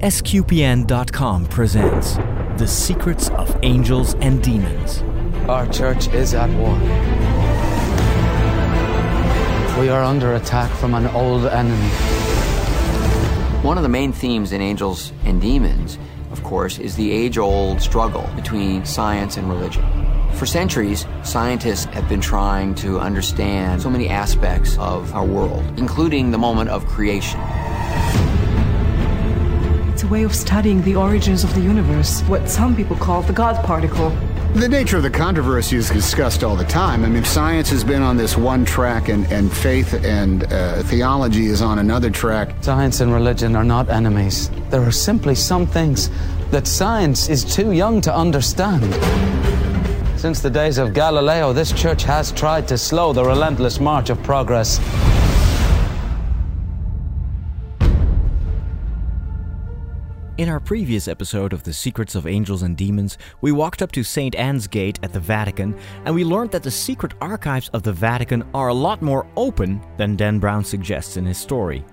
SQPN.com presents The Secrets of Angels and Demons. Our church is at war. We are under attack from an old enemy. One of the main themes in Angels and Demons, of course, is the age old struggle between science and religion. For centuries, scientists have been trying to understand so many aspects of our world, including the moment of creation. It's a way of studying the origins of the universe, what some people call the God particle. The nature of the controversy is discussed all the time. I mean, science has been on this one track, and, and faith and uh, theology is on another track. Science and religion are not enemies. There are simply some things that science is too young to understand. Since the days of Galileo, this church has tried to slow the relentless march of progress. In our previous episode of The Secrets of Angels and Demons, we walked up to St. Anne's Gate at the Vatican and we learned that the secret archives of the Vatican are a lot more open than Dan Brown suggests in his story.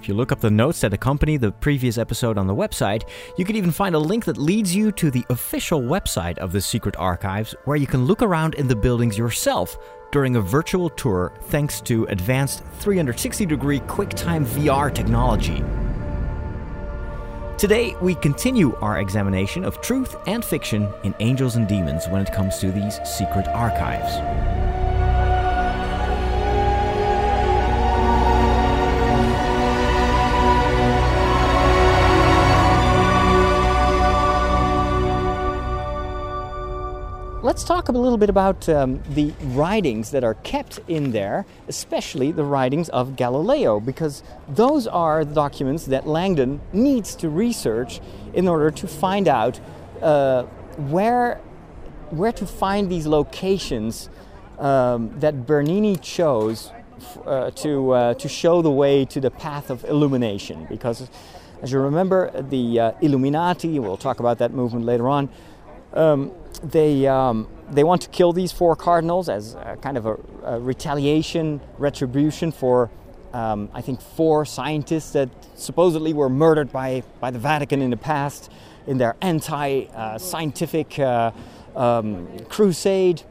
If you look up the notes that accompany the previous episode on the website, you can even find a link that leads you to the official website of the secret archives where you can look around in the buildings yourself during a virtual tour thanks to advanced 360 degree QuickTime VR technology. Today, we continue our examination of truth and fiction in Angels and Demons when it comes to these secret archives. Let's talk a little bit about um, the writings that are kept in there, especially the writings of Galileo, because those are the documents that Langdon needs to research in order to find out uh, where, where to find these locations um, that Bernini chose uh, to, uh, to show the way to the path of illumination. Because, as you remember, the uh, Illuminati, we'll talk about that movement later on. Um, they um, they want to kill these four cardinals as kind of a, a retaliation, retribution for um, I think four scientists that supposedly were murdered by by the Vatican in the past in their anti-scientific uh, um, crusade,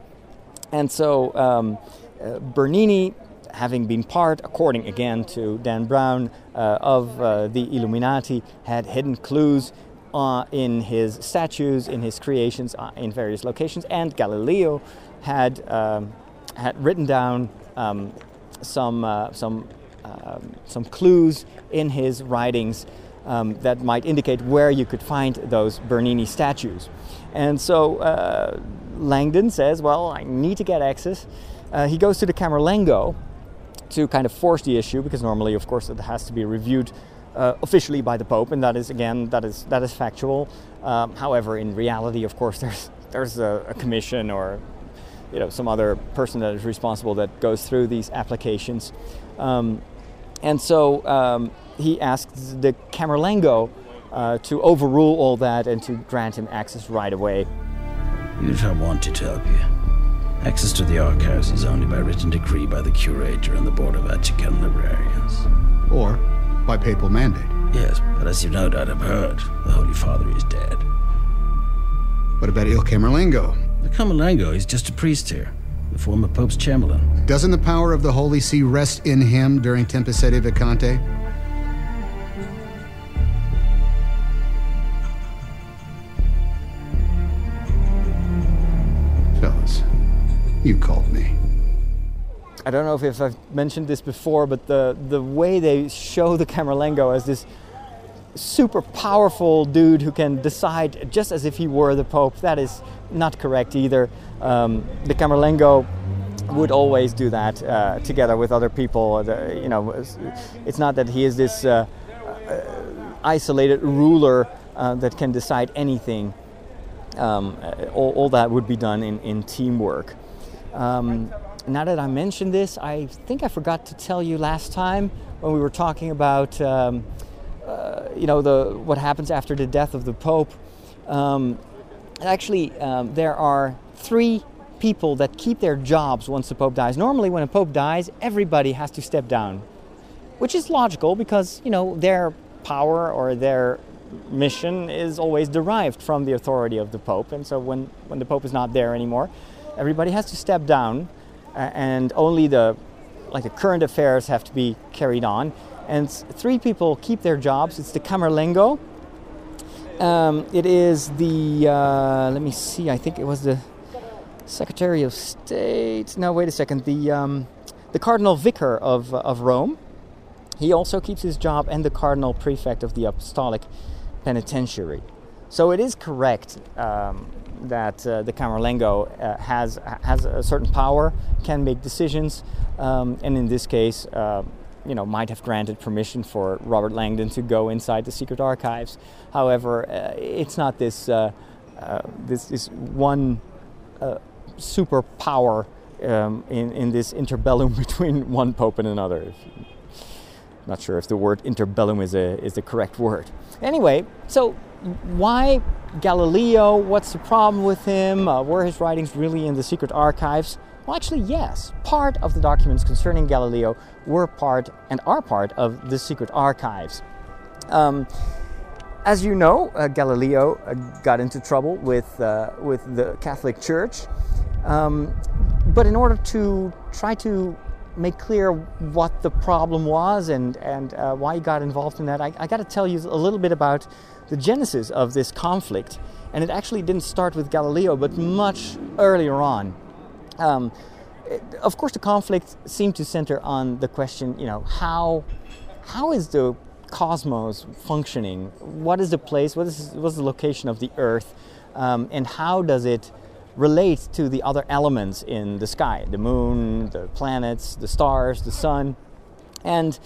and so um, uh, Bernini. Having been part, according again to Dan Brown, uh, of uh, the Illuminati, had hidden clues uh, in his statues, in his creations uh, in various locations, and Galileo had um, had written down um, some uh, some um, some clues in his writings um, that might indicate where you could find those Bernini statues. And so uh, Langdon says, "Well, I need to get access." Uh, he goes to the Camerlengo to kind of force the issue because normally, of course, it has to be reviewed uh, officially by the Pope, and that is again that is that is factual. Um, however, in reality, of course, there's there's a, a, commission or you know some other person that is responsible that goes through these applications, um, and so um, he asks the Camerlengo uh, to overrule all that and to grant him access right away. You don't want to help you. Access to the archives is only by written decree by the curator and the Board of Vatican librarians. Or by papal mandate. Yes, but as you no doubt have heard, the Holy Father is dead. What about Il Camerlengo? The Camerlengo is just a priest here, the former Pope's Chamberlain. Doesn't the power of the Holy See rest in him during Tempus Sede Vacante? Fellas, you called me. I don't know if I've mentioned this before, but the, the way they show the Camerlengo as this super powerful dude who can decide just as if he were the Pope, that is not correct either. Um, the Camerlengo would always do that uh, together with other people. The, you know, it's not that he is this uh, uh, isolated ruler uh, that can decide anything. Um, all, all, that would be done in, in teamwork. Um, now that I mentioned this, I think I forgot to tell you last time when we were talking about, um, uh, you know, the what happens after the death of the Pope. Um, actually, um, there are three people that keep their jobs once the Pope dies. Normally, when a Pope dies, everybody has to step down, which is logical because you know their power or their mission is always derived from the authority of the Pope. And so when, when the Pope is not there anymore, everybody has to step down, and only the like the current affairs have to be carried on. And three people keep their jobs. It's the Camerlengo. Um, it is the uh, let me see. I think it was the Secretary of State. No, wait a second. The um, the Cardinal Vicar of of Rome. He also keeps his job, and the Cardinal Prefect of the Apostolic Penitentiary. So it is correct um, that uh, the Camerlengo uh, has has a certain power, can make decisions, um, and in this case, uh, you know, might have granted permission for Robert Langdon to go inside the secret archives. However, uh, it's not this uh, uh, this one superpower um, in in this interbellum between one pope and another. Not sure if the word interbellum is a is the correct word. Anyway, so why Galileo? What's the problem with him? Uh, were his writings really in the secret archives? Well, actually, yes. Part of the documents concerning Galileo were part and are part of the secret archives. Um, as you know, uh, Galileo uh, got into trouble with, uh, with the Catholic Church. Um, but in order to try to make clear what the problem was and, and uh, why he got involved in that, I, I got to tell you a little bit about the genesis of this conflict. And it actually didn't start with Galileo, but much earlier on. Um, it, of course, the conflict seemed to center on the question, you know, how, how is the cosmos functioning? What is the place? What is what's the location of the Earth? Um, and how does it relate to the other elements in the sky? The moon, the planets, the stars, the sun. And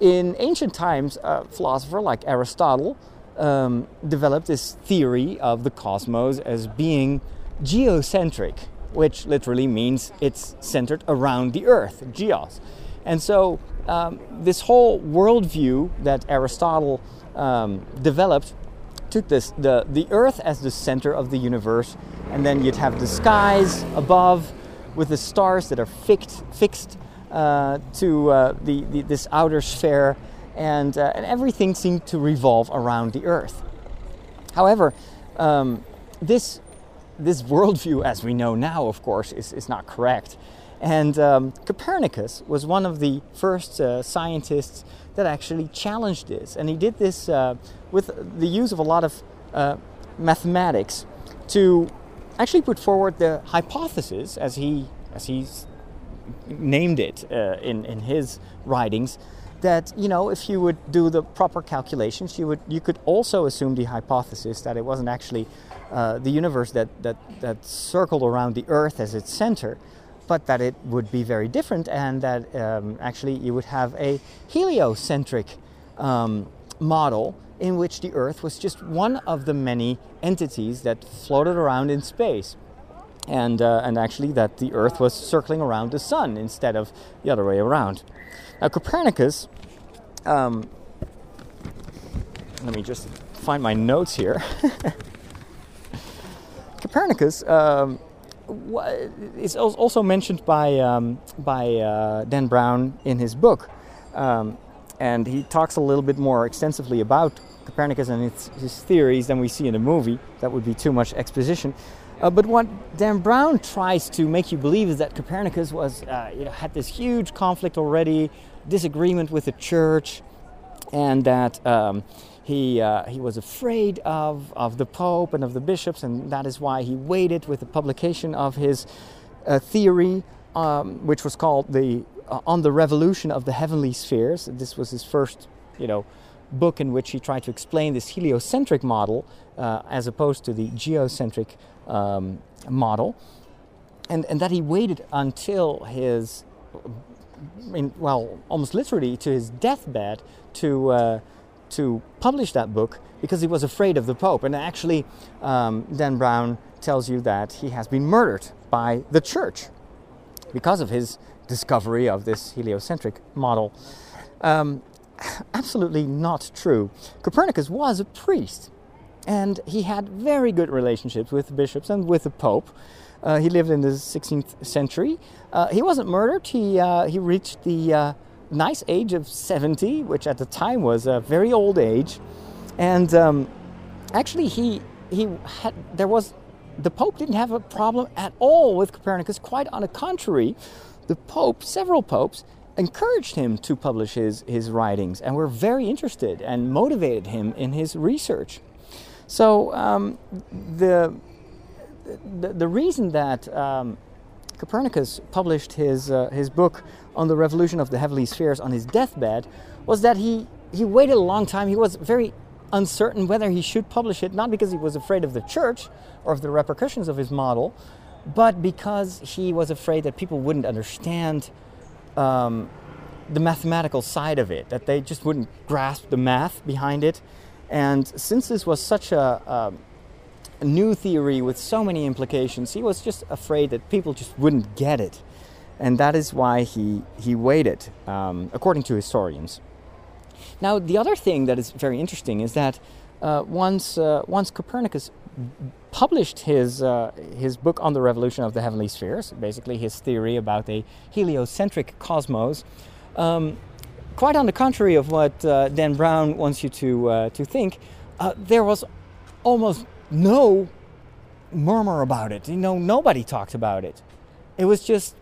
in ancient times, a philosopher like Aristotle um, developed this theory of the cosmos as being geocentric, which literally means it's centered around the Earth, geos. And so, um, this whole worldview that Aristotle um, developed took this the, the Earth as the center of the universe, and then you'd have the skies above with the stars that are fixed, fixed uh, to uh, the, the, this outer sphere and, uh, and everything seemed to revolve around the Earth. However, um, this, this worldview, as we know now, of course, is, is not correct. And um, Copernicus was one of the first uh, scientists that actually challenged this. And he did this uh, with the use of a lot of uh, mathematics to actually put forward the hypothesis, as he, as he named it uh, in, in his writings, that you know if you would do the proper calculations you would you could also assume the hypothesis that it wasn't actually uh, the universe that, that that circled around the earth as its center but that it would be very different and that um, actually you would have a heliocentric um, model in which the earth was just one of the many entities that floated around in space and, uh, and actually that the earth was circling around the sun instead of the other way around now, Copernicus, um, let me just find my notes here. Copernicus um, is also mentioned by, um, by uh, Dan Brown in his book. Um, and he talks a little bit more extensively about Copernicus and his, his, theories than we see in the movie. That would be too much exposition. Uh, but what Dan Brown tries to make you believe is that Copernicus was, uh, you know, had this huge conflict already, disagreement with the church, and that um, he, uh, he was afraid of, of the Pope and of the bishops, and that is why he waited with the publication of his uh, theory, um, which was called the uh, On the Revolution of the Heavenly Spheres. This was his first, you know, book in which he tried to explain this heliocentric model uh, as opposed to the geocentric um, model, and, and that he waited until his, in, well, almost literally to his deathbed to, uh, to publish that book because he was afraid of the Pope. And actually, um, Dan Brown tells you that he has been murdered by the church because of his discovery of this heliocentric model. Um, absolutely not true. Copernicus was a priest and he had very good relationships with bishops and with the Pope. Uh, he lived in the 16th century. Uh, he wasn't murdered. He, uh, he reached the uh, nice age of 70, which at the time was a very old age. And um, actually, he he had there was the Pope didn't have a problem at all with Copernicus. Quite on the contrary, the Pope, several popes, encouraged him to publish his, his writings and were very interested and motivated him in his research. So um, the, the, the reason that um, Copernicus published his, uh, his book on the revolution of the heavenly spheres on his deathbed was that he, he waited a long time. He was very uncertain whether he should publish it, not because he was afraid of the church or of the repercussions of his model, but because he was afraid that people wouldn't understand um, the mathematical side of it, that they just wouldn't grasp the math behind it. And since this was such a, a new theory with so many implications, he was just afraid that people just wouldn't get it. And that is why he, he waited, um, according to historians. Now, the other thing that is very interesting is that uh, once, uh, once Copernicus published his, uh, his book on the revolution of the heavenly spheres, basically his theory about a heliocentric cosmos, um, quite on the contrary of what uh, Dan Brown wants you to, uh, to think, uh, there was almost no murmur about it. You know, nobody talked about it. It was just,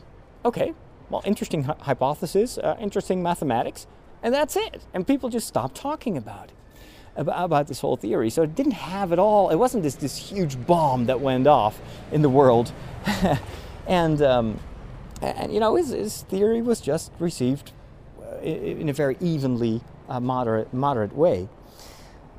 okay, well, interesting hypothesis, uh, interesting mathematics, and that's it. And people just stopped talking about it about, about this whole theory. So it didn't have at all. It wasn't this this huge bomb that went off in the world, and um, and you know his, his theory was just received uh, in a very evenly uh, moderate moderate way.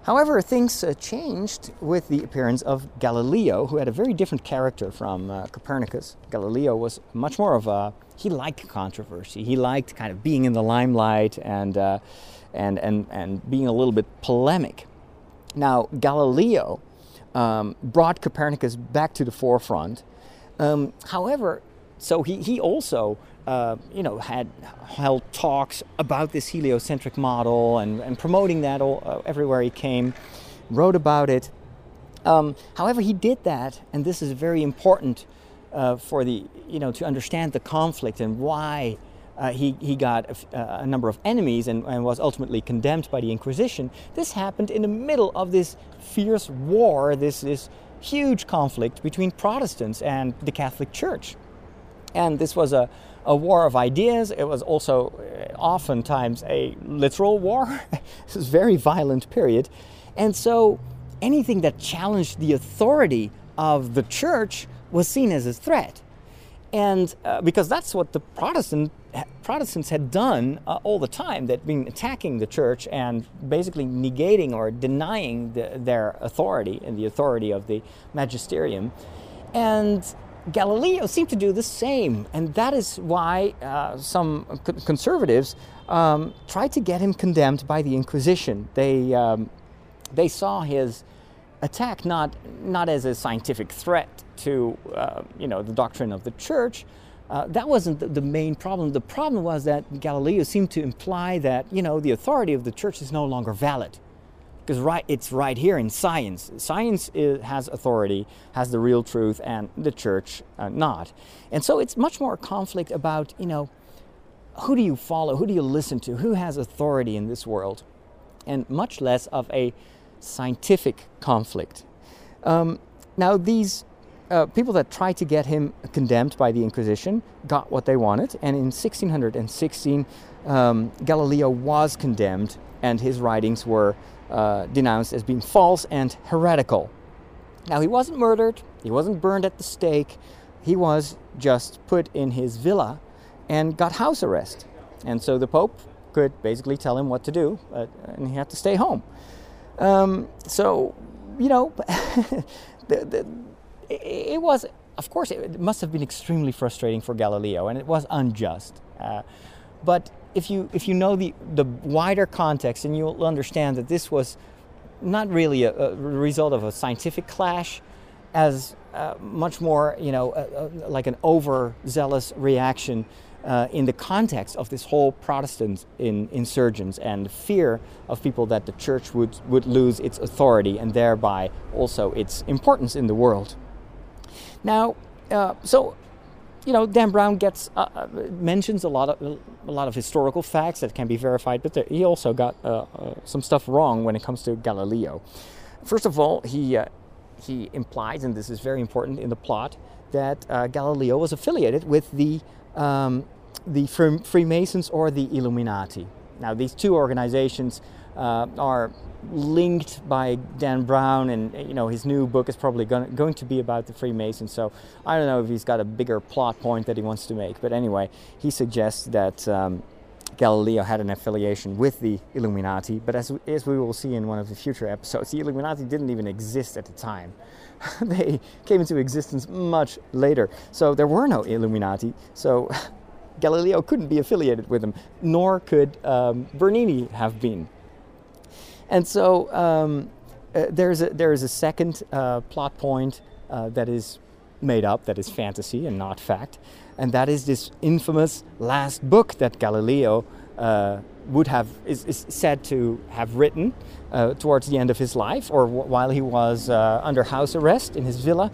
However, things uh, changed with the appearance of Galileo, who had a very different character from uh, Copernicus. Galileo was much more of a he liked controversy. He liked kind of being in the limelight and uh, and, and, and being a little bit polemic. Now, Galileo um, brought Copernicus back to the forefront. Um, however, so he, he also uh, you know, had held talks about this heliocentric model and, and promoting that all, uh, everywhere he came, wrote about it. Um, however, he did that, and this is very important uh, for the, you know, to understand the conflict and why uh, he, he got a, a, number of enemies and, and, was ultimately condemned by the Inquisition. This happened in the middle of this fierce war, this, this huge conflict between Protestants and the Catholic Church. And this was a, a war of ideas. It was also uh, oftentimes a literal war. this was a very violent period. And so anything that challenged the authority of the church was seen as a threat and uh, because that's what the Protestant Protestants had done uh, all the time, that been attacking the church and basically negating or denying the, their authority and the authority of the magisterium, and Galileo seemed to do the same, and that is why uh, some conservatives um, tried to get him condemned by the Inquisition. They um, they saw his attack not not as a scientific threat to uh, you know the doctrine of the church. Uh, that wasn't the, the, main problem. The problem was that Galileo seemed to imply that you know the authority of the church is no longer valid because right it's right here in science. Science is, has authority, has the real truth, and the church uh, not. And so it's much more a conflict about you know who do you follow, who do you listen to, who has authority in this world, and much less of a scientific conflict. Um, now these uh, people that tried to get him condemned by the Inquisition got what they wanted, and in 1616, um, Galileo was condemned, and his writings were uh, denounced as being false and heretical. Now, he wasn't murdered, he wasn't burned at the stake, he was just put in his villa and got house arrest. And so the Pope could basically tell him what to do, uh, and he had to stay home. Um, so, you know, the, the it was, of course, it must have been extremely frustrating for Galileo, and it was unjust. Uh, but if you if you know the the wider context, and you'll understand that this was not really a, a result of a scientific clash, as uh, much more you know uh, like an overzealous reaction uh, in the context of this whole Protestant in, insurgence and fear of people that the church would, would lose its authority and thereby also its importance in the world. Now, uh, so you know, Dan Brown gets uh, uh, mentions a lot of a lot of historical facts that can be verified, but there, he also got uh, uh, some stuff wrong when it comes to Galileo. First of all, he uh, he implies, and this is very important in the plot, that Galileo was affiliated with the um, the Freemasons or the Illuminati. Now, these two organizations are linked by Dan Brown, and you know his new book is probably going, going to be about the Freemasons. So I don't know if he's got a bigger plot point that he wants to make. But anyway, he suggests that um, Galileo had an affiliation with the Illuminati. But as as we will see in one of the future episodes, the Illuminati didn't even exist at the time. they came into existence much later. So there were no Illuminati. So Galileo couldn't be affiliated with them, nor could um, Bernini have been. And so um, uh, there's a, there is a second uh, plot point uh, that is made up, that is fantasy and not fact, and that is this infamous last book that Galileo uh, would have is, is, said to have written uh, towards the end of his life, or w- while he was uh, under house arrest in his villa.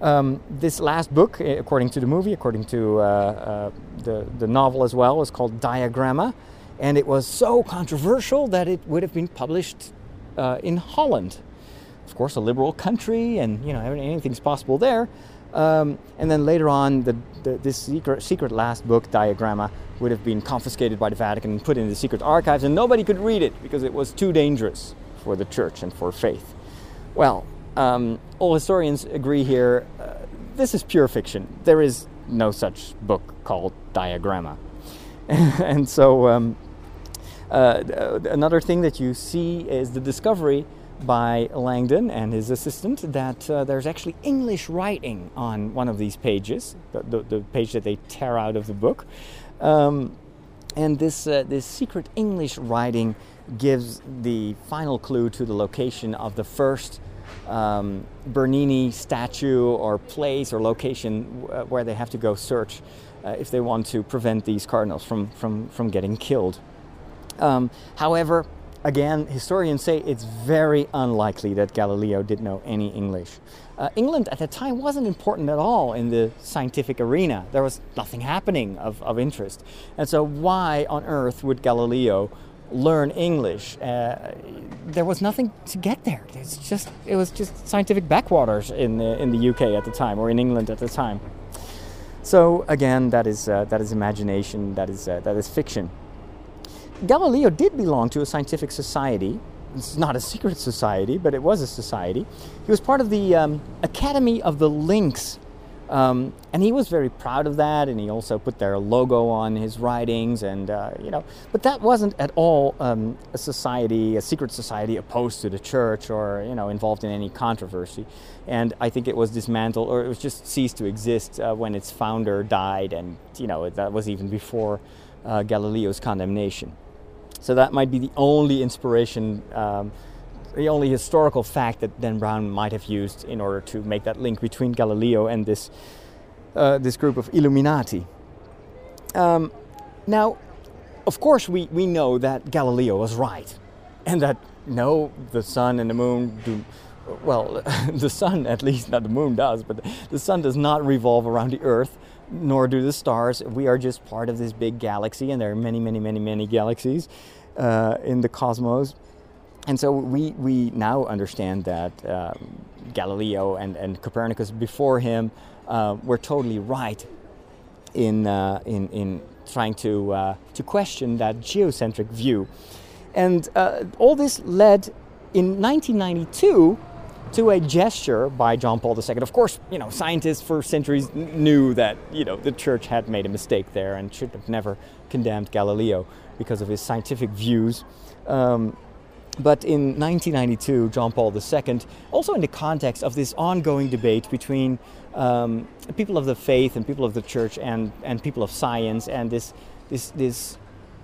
Um, this last book, according to the movie, according to the the novel as well, is called Diagramma and it was so controversial that it would have been published uh, in Holland. Of course, a liberal country, and you know anything's possible there. Um, and then later on, the, the, this secret, secret last book, Diagramma, would have been confiscated by the Vatican and put in the secret archives, and nobody could read it because it was too dangerous for the church and for faith. Well, um, all historians agree here uh, this is pure fiction. There is no such book called Diagramma. and so um, uh, another thing that you see is the discovery by Langdon and his assistant that uh, there's actually English writing on one of these pages, the, the, the page that they tear out of the book. Um, and this, uh, this secret English writing gives the final clue to the location of the first um, Bernini statue or place or location where they have to go search uh, if they want to prevent these cardinals from, from, from getting killed. Um, however, again, historians say it's very unlikely that Galileo did know any English. Uh, England at the time wasn't important at all in the scientific arena. There was nothing happening of, of interest. And so, why on earth would Galileo learn English? Uh, there was nothing to get there. It's just, it was just scientific backwaters in the, in the UK at the time, or in England at the time. So, again, that is, uh, that is imagination, that is, uh, that is fiction. Galileo did belong to a scientific society. It's not a secret society, but it was a society. He was part of the um, Academy of the Lynx, um, and he was very proud of that. And he also put their logo on his writings, and uh, you know. But that wasn't at all um, a society, a secret society opposed to the church or you know involved in any controversy. And I think it was dismantled, or it was just ceased to exist uh, when its founder died, and you know that was even before uh, Galileo's condemnation. So that might be the only inspiration, um, the only historical fact that Dan Brown might have used in order to make that link between Galileo and this, uh, this group of Illuminati. Um, now, of course, we, we know that Galileo was right, and that no, the sun and the moon do. Well, the sun, at least, not the moon does, but the sun does not revolve around the earth, nor do the stars. We are just part of this big galaxy, and there are many, many, many, many galaxies uh, in the cosmos. And so we, we now understand that um, Galileo and, and Copernicus before him uh, were totally right in, uh, in, in trying to, uh, to question that geocentric view. And uh, all this led in 1992 to a gesture by John Paul II. Of course, you know, scientists for centuries knew that, you know, the church had made a mistake there and should have never condemned Galileo because of his scientific views. Um, but in 1992, John Paul II, also in the context of this ongoing debate between um, people of the faith and people of the church and, and people of science, and this, this, this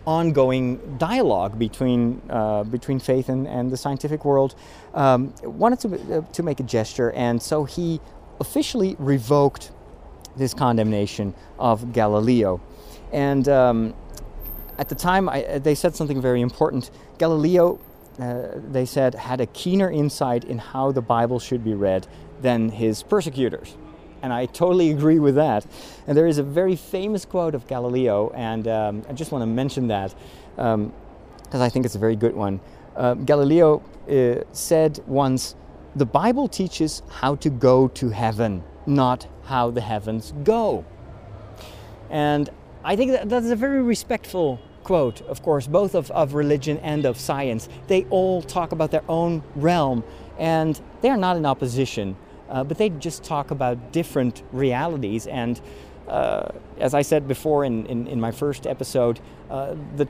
ongoing dialogue between, uh, between faith and, and the scientific world, um, wanted to, uh, to make a gesture, and so he officially revoked this condemnation of Galileo. And um, at the time, I, they said something very important. Galileo, uh, they said, had a keener insight in how the Bible should be read than his persecutors. And I totally agree with that. And there is a very famous quote of Galileo, and um, I just want to mention that because um, I think it's a very good one. Uh, Galileo uh, said once, The Bible teaches how to go to heaven, not how the heavens go. And I think that that's a very respectful quote, of course, both of, of religion and of science. They all talk about their own realm, and they are not in opposition, uh, but they just talk about different realities. And uh, as I said before in, in, in my first episode, uh, the,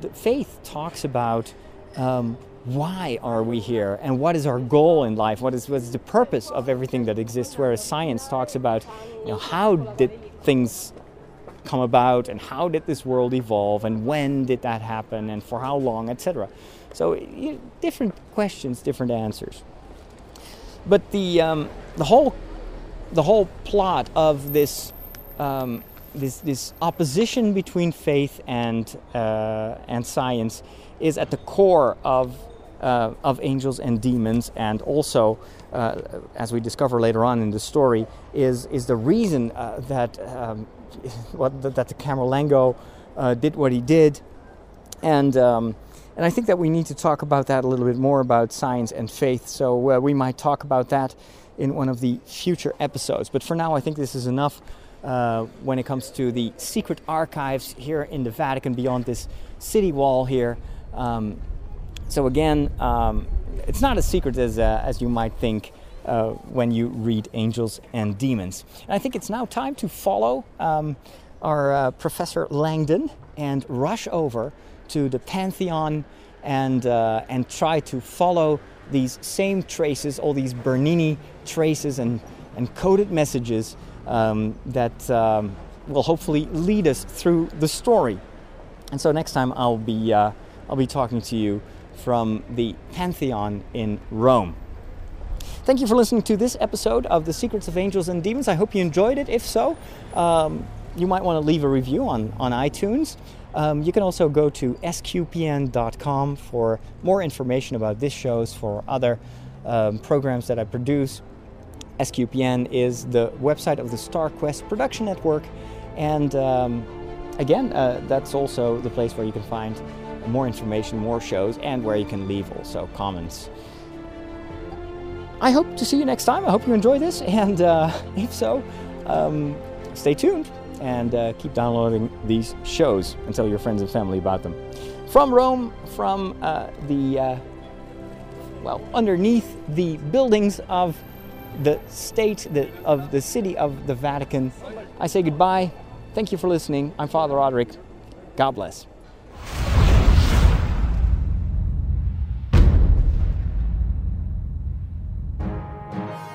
the, faith talks about um, why are we here and what is our goal in life, what is, what is the purpose of everything that exists, whereas science talks about you know, how did things come about and how did this world evolve and when did that happen and for how long, etc. So you know, different questions, different answers. But the um, the whole the whole plot of this um, this this opposition between faith and uh, and science is at the core of uh, of angels and demons, and also, uh, as we discover later on in the story, is is the reason uh, that um, what, that the Camerlengo uh, did what he did, and um, and I think that we need to talk about that a little bit more about science and faith. So uh, we might talk about that in one of the future episodes. But for now, I think this is enough. Uh, when it comes to the secret archives here in the Vatican beyond this city wall here. Um, so again, um, it's not as secret as, uh, as you might think uh, when you read Angels and Demons. And I think it's now time to follow um, our uh, Professor Langdon and rush over to the Pantheon and, uh, and try to follow these same traces, all these Bernini traces and, and coded messages um, that um, will hopefully lead us through the story. And so next time I'll be, uh, I'll be talking to you from the Pantheon in Rome. Thank you for listening to this episode of The Secrets of Angels and Demons. I hope you enjoyed it. If so, um, you might want to leave a review on, on iTunes. Um, you can also go to sqpn.com for more information about this shows, for other um, programs that I produce. SQPN is the website of the StarQuest production network, and um, again, uh, that's also the place where you can find more information, more shows, and where you can leave also comments. I hope to see you next time. I hope you enjoy this, and uh, if so, um, stay tuned and uh, keep downloading these shows and tell your friends and family about them. From Rome, from uh, the uh, well, underneath the buildings of the state the, of the city of the Vatican, I say goodbye. Thank you for listening. I'm Father Roderick. God bless.